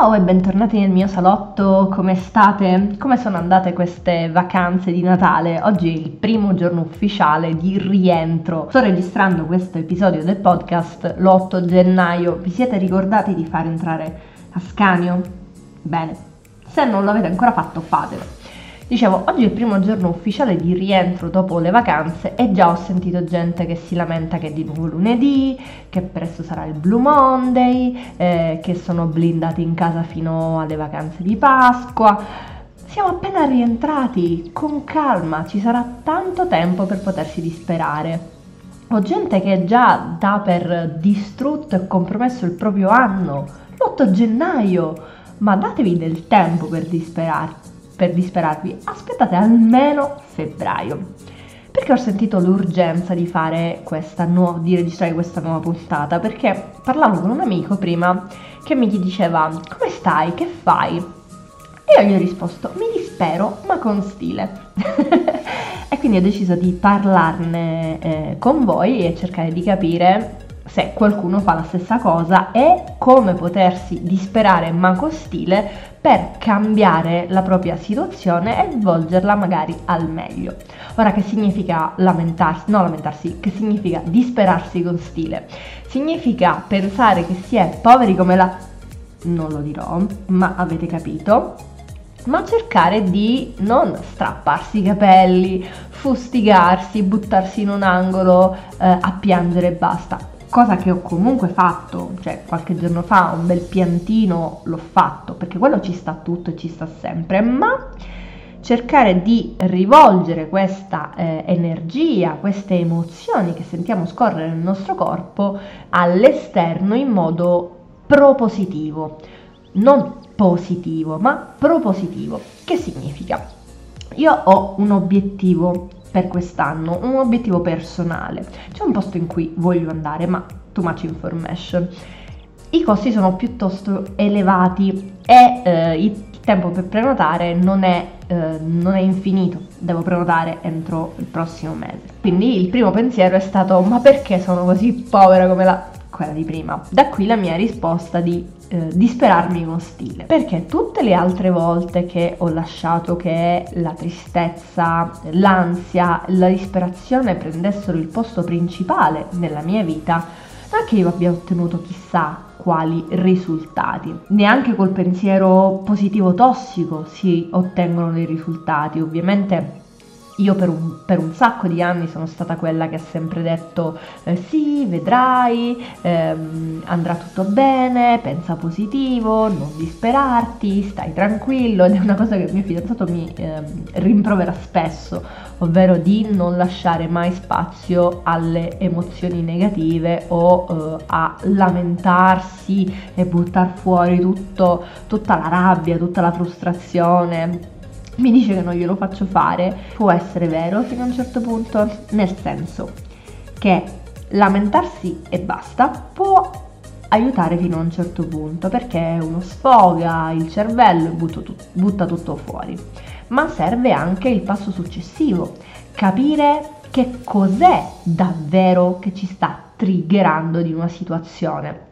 Ciao e bentornati nel mio salotto, come state? Come sono andate queste vacanze di Natale? Oggi è il primo giorno ufficiale di rientro. Sto registrando questo episodio del podcast l'8 gennaio. Vi siete ricordati di far entrare Ascanio? Bene, se non l'avete ancora fatto fatelo. Dicevo, oggi è il primo giorno ufficiale di rientro dopo le vacanze e già ho sentito gente che si lamenta che è di nuovo lunedì, che presto sarà il Blue Monday, eh, che sono blindati in casa fino alle vacanze di Pasqua. Siamo appena rientrati, con calma, ci sarà tanto tempo per potersi disperare. Ho gente che già dà per distrutto e compromesso il proprio anno, l'8 gennaio, ma datevi del tempo per disperarvi per disperarvi, aspettate almeno febbraio. Perché ho sentito l'urgenza di fare questa nuova, di registrare questa nuova puntata? Perché parlavo con un amico prima che mi diceva come stai, che fai? E io gli ho risposto mi dispero ma con stile. e quindi ho deciso di parlarne eh, con voi e cercare di capire se qualcuno fa la stessa cosa e come potersi disperare ma con stile per cambiare la propria situazione e svolgerla magari al meglio. Ora che significa lamentarsi, no lamentarsi, che significa disperarsi con stile? Significa pensare che si è poveri come la... non lo dirò, ma avete capito? ma cercare di non strapparsi i capelli, fustigarsi, buttarsi in un angolo eh, a piangere e basta cosa che ho comunque fatto, cioè qualche giorno fa un bel piantino l'ho fatto, perché quello ci sta tutto e ci sta sempre, ma cercare di rivolgere questa eh, energia, queste emozioni che sentiamo scorrere nel nostro corpo all'esterno in modo propositivo, non positivo, ma propositivo. Che significa? Io ho un obiettivo per quest'anno, un obiettivo personale. C'è un posto in cui voglio andare, ma too much information. I costi sono piuttosto elevati e eh, il tempo per prenotare non è, eh, non è infinito, devo prenotare entro il prossimo mese. Quindi il primo pensiero è stato ma perché sono così povera come la quella di prima. Da qui la mia risposta di eh, disperarmi con stile, perché tutte le altre volte che ho lasciato che la tristezza, l'ansia, la disperazione prendessero il posto principale nella mia vita, non è che io abbia ottenuto chissà quali risultati. Neanche col pensiero positivo tossico si ottengono dei risultati. Ovviamente io per un, per un, sacco di anni sono stata quella che ha sempre detto eh, sì, vedrai, ehm, andrà tutto bene, pensa positivo, non disperarti, stai tranquillo. Ed è una cosa che mio fidanzato mi ehm, rimprovera spesso, ovvero di non lasciare mai spazio alle emozioni negative o eh, a lamentarsi e buttare fuori tutto, tutta la rabbia, tutta la frustrazione mi dice che non glielo faccio fare, può essere vero fino a un certo punto, nel senso che lamentarsi e basta può aiutare fino a un certo punto perché uno sfoga il cervello e butta, butta tutto fuori. Ma serve anche il passo successivo, capire che cos'è davvero che ci sta triggerando di una situazione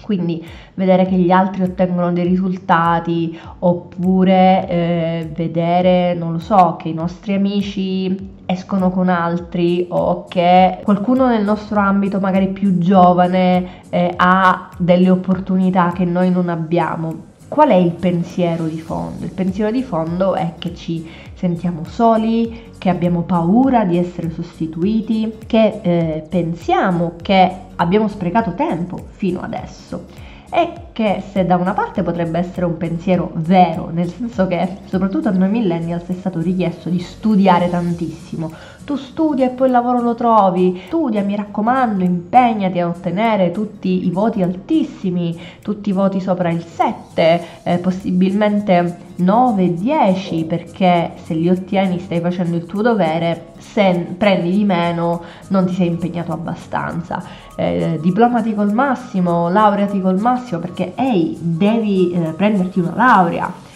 quindi vedere che gli altri ottengono dei risultati oppure eh, vedere, non lo so, che i nostri amici escono con altri o che qualcuno nel nostro ambito magari più giovane eh, ha delle opportunità che noi non abbiamo. Qual è il pensiero di fondo? Il pensiero di fondo è che ci sentiamo soli, che abbiamo paura di essere sostituiti, che eh, pensiamo che abbiamo sprecato tempo fino adesso e che se da una parte potrebbe essere un pensiero vero, nel senso che soprattutto a noi millennials è stato richiesto di studiare tantissimo, tu studia e poi il lavoro lo trovi, studia, mi raccomando, impegnati a ottenere tutti i voti altissimi, tutti i voti sopra il 7, eh, possibilmente 9, 10, perché se li ottieni stai facendo il tuo dovere, se prendi di meno non ti sei impegnato abbastanza. Eh, diplomati col massimo, laureati col massimo, perché ehi, devi eh, prenderti una laurea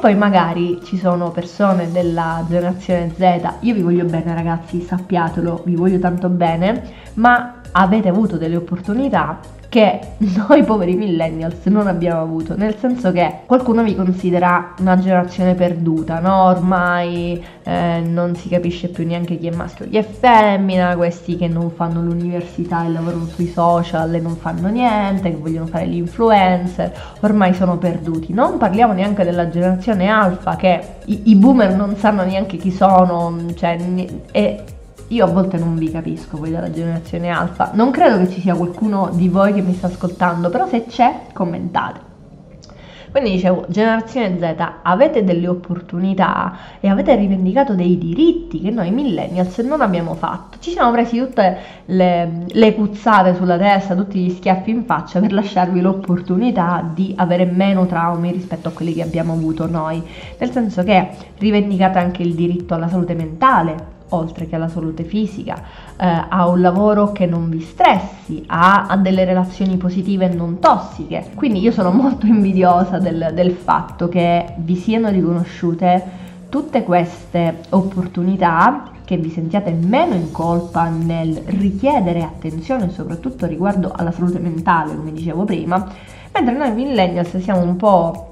poi magari ci sono persone della generazione Z, io vi voglio bene ragazzi, sappiatelo, vi voglio tanto bene, ma avete avuto delle opportunità che noi poveri millennials non abbiamo avuto, nel senso che qualcuno vi considera una generazione perduta, no? Ormai eh, non si capisce più neanche chi è maschio, chi è femmina, questi che non fanno l'università e lavorano sui social e non fanno niente, che vogliono fare gli influencer, ormai sono perduti. Non parliamo neanche della generazione alfa che i, i boomer non sanno neanche chi sono, cioè, e io a volte non vi capisco voi della generazione alfa, non credo che ci sia qualcuno di voi che mi sta ascoltando, però se c'è commentate. Quindi dicevo, generazione Z, avete delle opportunità e avete rivendicato dei diritti che noi millennials non abbiamo fatto. Ci siamo presi tutte le, le puzzate sulla testa, tutti gli schiaffi in faccia per lasciarvi l'opportunità di avere meno traumi rispetto a quelli che abbiamo avuto noi. Nel senso che rivendicate anche il diritto alla salute mentale, oltre che alla salute fisica, eh, a un lavoro che non vi stressi, a, a, delle relazioni positive e non tossiche. Quindi io sono molto invidiosa del, del fatto che vi siano riconosciute tutte queste opportunità che vi sentiate meno in colpa nel richiedere attenzione soprattutto riguardo alla salute mentale, come dicevo prima, mentre noi millennials siamo un po'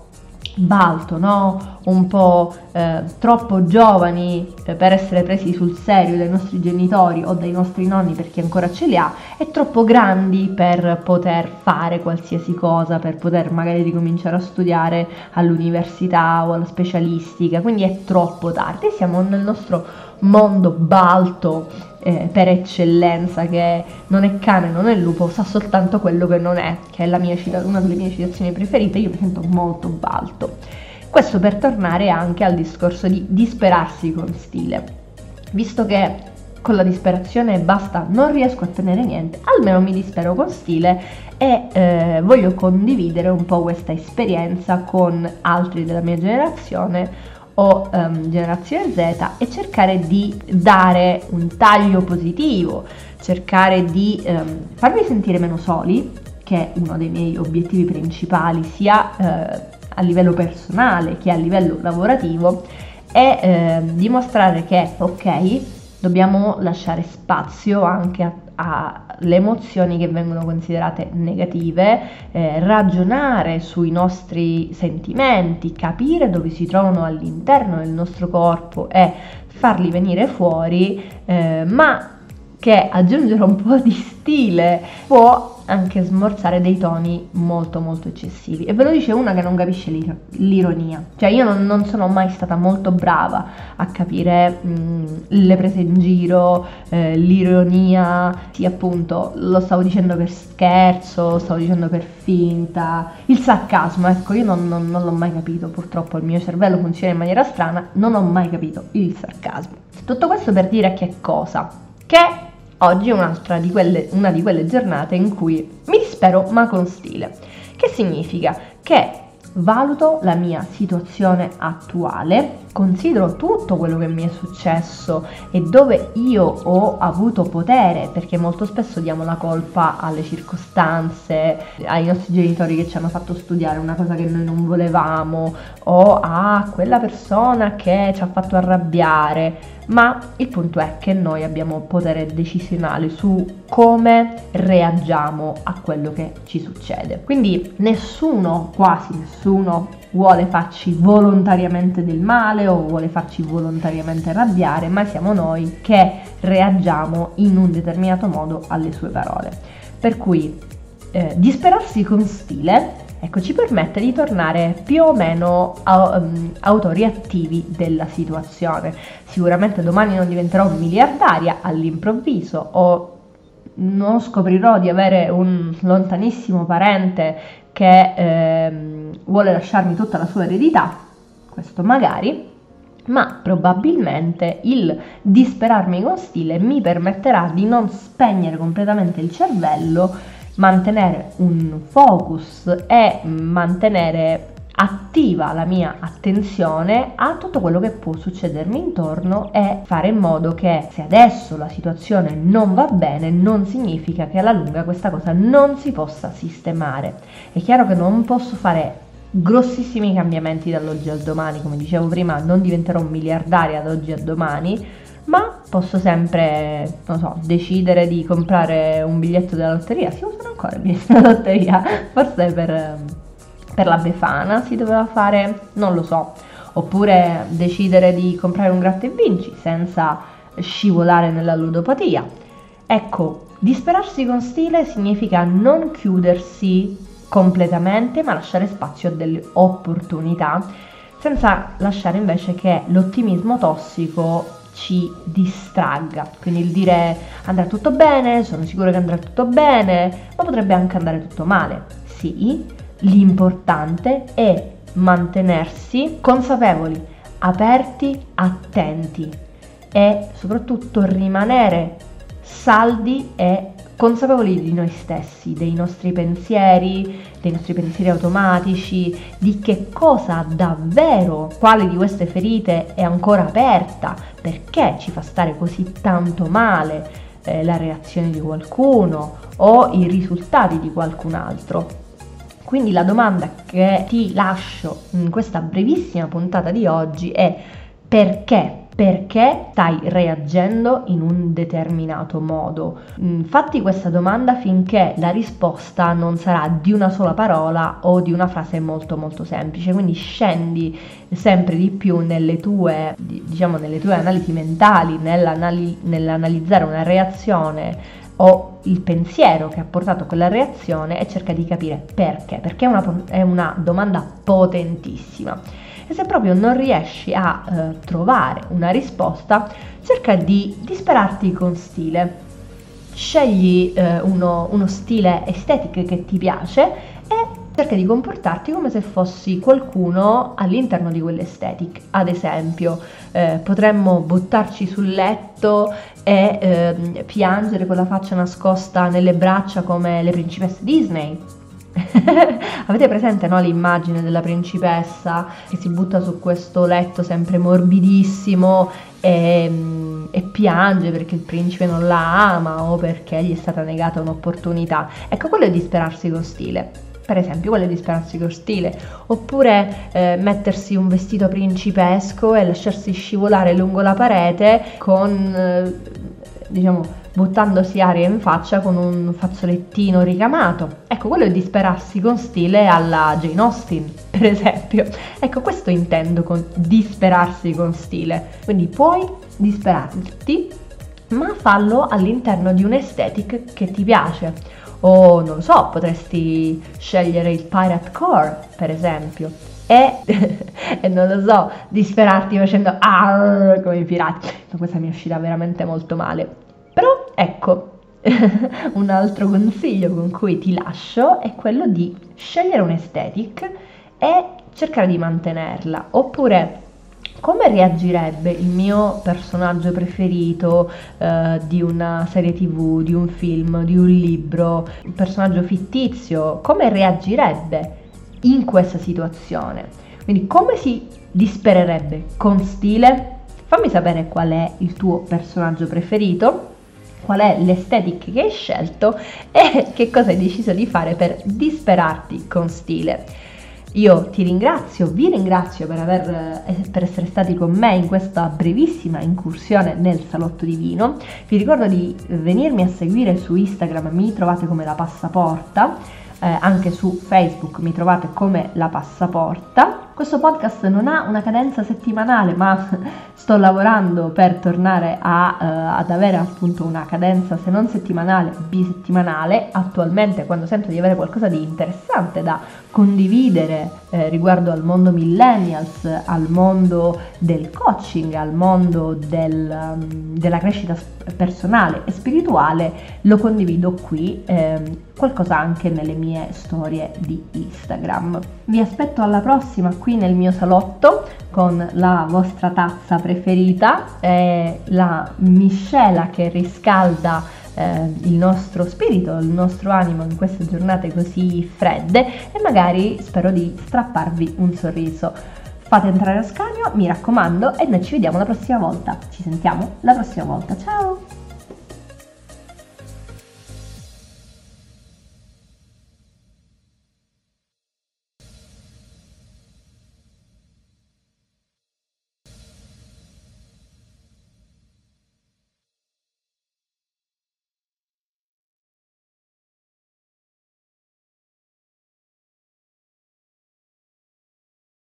balto, no? un po' eh, troppo giovani eh, per essere presi sul serio dai nostri genitori o dai nostri nonni perché ancora ce li ha, e troppo grandi per poter fare qualsiasi cosa, per poter magari ricominciare a studiare all'università o alla specialistica, quindi è troppo tardi, siamo nel nostro mondo balto eh, per eccellenza che non è cane, non è lupo, sa soltanto quello che non è, che è mia, una delle mie citazioni preferite, io mi sento molto balto. Questo per tornare anche al discorso di disperarsi con stile. Visto che con la disperazione basta, non riesco a tenere niente, almeno mi dispero con stile e eh, voglio condividere un po' questa esperienza con altri della mia generazione o um, generazione Z e cercare di dare un taglio positivo, cercare di um, farvi sentire meno soli, che è uno dei miei obiettivi principali, sia uh, a livello personale che a livello lavorativo, e uh, dimostrare che, ok, dobbiamo lasciare spazio anche a alle emozioni che vengono considerate negative, eh, ragionare sui nostri sentimenti, capire dove si trovano all'interno del nostro corpo e farli venire fuori, eh, ma che aggiungere un po' di stile può anche smorzare dei toni molto molto eccessivi. E ve lo dice una che non capisce l'ir- l'ironia. Cioè io non, non, sono mai stata molto brava a capire mh, le prese in giro eh, l'ironia. Sì appunto lo stavo dicendo per scherzo lo stavo dicendo per finta. Il sarcasmo ecco io non, non, non l'ho mai capito. Purtroppo il mio cervello funziona in maniera strana. Non ho mai capito il sarcasmo. Tutto questo per dire che cosa? Che Oggi è di quelle, una di quelle giornate in cui mi dispero ma con stile. Che significa? Che valuto la mia situazione attuale, considero tutto quello che mi è successo e dove io ho avuto potere, perché molto spesso diamo la colpa alle circostanze, ai nostri genitori che ci hanno fatto studiare una cosa che noi non volevamo o a quella persona che ci ha fatto arrabbiare ma il punto è che noi abbiamo potere decisionale su come reagiamo a quello che ci succede. Quindi nessuno, quasi nessuno, vuole farci volontariamente del male o vuole farci volontariamente arrabbiare, ma siamo noi che reagiamo in un determinato modo alle sue parole. Per cui eh, disperarsi con stile ecco, ci permette di tornare più o meno a, um, autori attivi della situazione. Sicuramente domani non diventerò miliardaria all'improvviso o non scoprirò di avere un lontanissimo parente che eh, vuole lasciarmi tutta la sua eredità, questo magari, ma probabilmente il disperarmi con stile mi permetterà di non spegnere completamente il cervello mantenere un focus e mantenere attiva la mia attenzione a tutto quello che può succedermi intorno e fare in modo che se adesso la situazione non va bene non significa che alla lunga questa cosa non si possa sistemare. È chiaro che non posso fare grossissimi cambiamenti dall'oggi al domani, come dicevo prima, non diventerò miliardaria da oggi a domani, ma posso sempre, non so, decidere di comprare un biglietto della lotteria. Si usano ancora i biglietti della lotteria? Forse per, per la Befana si doveva fare, non lo so. Oppure decidere di comprare un gratta e vinci senza scivolare nella ludopatia. Ecco, disperarsi con stile significa non chiudersi completamente, ma lasciare spazio a delle opportunità, senza lasciare invece che l'ottimismo tossico ci distragga. Quindi il dire andrà tutto bene, sono sicuro che andrà tutto bene, ma potrebbe anche andare tutto male. Sì, l'importante è mantenersi consapevoli, aperti, attenti e soprattutto rimanere saldi e consapevoli di noi stessi, dei nostri pensieri, dei nostri pensieri automatici, di che cosa davvero, quale di queste ferite è ancora aperta, perché ci fa stare così tanto male eh, la reazione di qualcuno o i risultati di qualcun altro. Quindi la domanda che ti lascio in questa brevissima puntata di oggi è perché perché stai reagendo in un determinato modo. Mm, fatti questa domanda finché la risposta non sarà di una sola parola o di una frase molto molto semplice, quindi scendi sempre di più nelle tue, diciamo, nelle tue analisi mentali, nell'anali- nell'analizzare una reazione o il pensiero che ha portato a quella reazione e cerca di capire perché, perché è una, è una domanda potentissima e se proprio non riesci a eh, trovare una risposta, cerca di disperarti con stile. Scegli eh, uno, uno stile estetico che ti piace e cerca di comportarti come se fossi qualcuno all'interno di quell'estetic. Ad esempio, eh, potremmo buttarci sul letto e eh, piangere con la faccia nascosta nelle braccia come le principesse Disney Avete presente no, l'immagine della principessa che si butta su questo letto sempre morbidissimo e, mm, e, piange perché il principe non la ama o perché gli è stata negata un'opportunità? Ecco, quello è disperarsi con stile. Per esempio, quello è disperarsi con stile. Oppure eh, mettersi un vestito principesco e lasciarsi scivolare lungo la parete con, eh, diciamo, buttandosi aria in faccia con un fazzolettino ricamato. Ecco, quello è disperarsi con stile alla Jane Austen, per esempio. Ecco, questo intendo con disperarsi con stile. Quindi puoi disperarti, ma fallo all'interno di un aesthetic che ti piace. O non lo so, potresti scegliere il pirate core, per esempio. E, e non lo so, disperarti facendo arr come i pirati. questa mi è uscita veramente molto male però ecco, un altro consiglio con cui ti lascio è quello di scegliere un aesthetic e cercare di mantenerla. Oppure come reagirebbe il mio personaggio preferito eh, di una serie tv, di un film, di un libro, un personaggio fittizio? Come reagirebbe in questa situazione? Quindi come si dispererebbe con stile? Fammi sapere qual è il tuo personaggio preferito qual è l'estetic che hai scelto e che cosa hai deciso di fare per disperarti con stile. Io ti ringrazio, vi ringrazio per, aver, eh, per, essere stati con me in questa brevissima incursione nel salotto divino. Vi ricordo di venirmi a seguire su Instagram, mi trovate come la passaporta, eh, anche su Facebook mi trovate come la passaporta. Questo podcast non ha una cadenza settimanale, ma sto lavorando per tornare a, uh, ad avere appunto una cadenza se non settimanale, bisettimanale. Attualmente quando sento di avere qualcosa di interessante da condividere eh, riguardo al mondo millennials, al mondo del coaching, al mondo del, um, della crescita personale e spirituale, lo condivido qui, ehm, qualcosa anche nelle mie storie di Instagram. Vi aspetto alla prossima qui nel mio salotto con la vostra tazza preferita, eh, la miscela che riscalda eh, il nostro spirito, il nostro animo in queste giornate così fredde e magari spero di strapparvi un sorriso. Fate entrare a Ascanio, mi raccomando, e noi ci vediamo la prossima volta. Ci sentiamo la prossima volta. Ciao!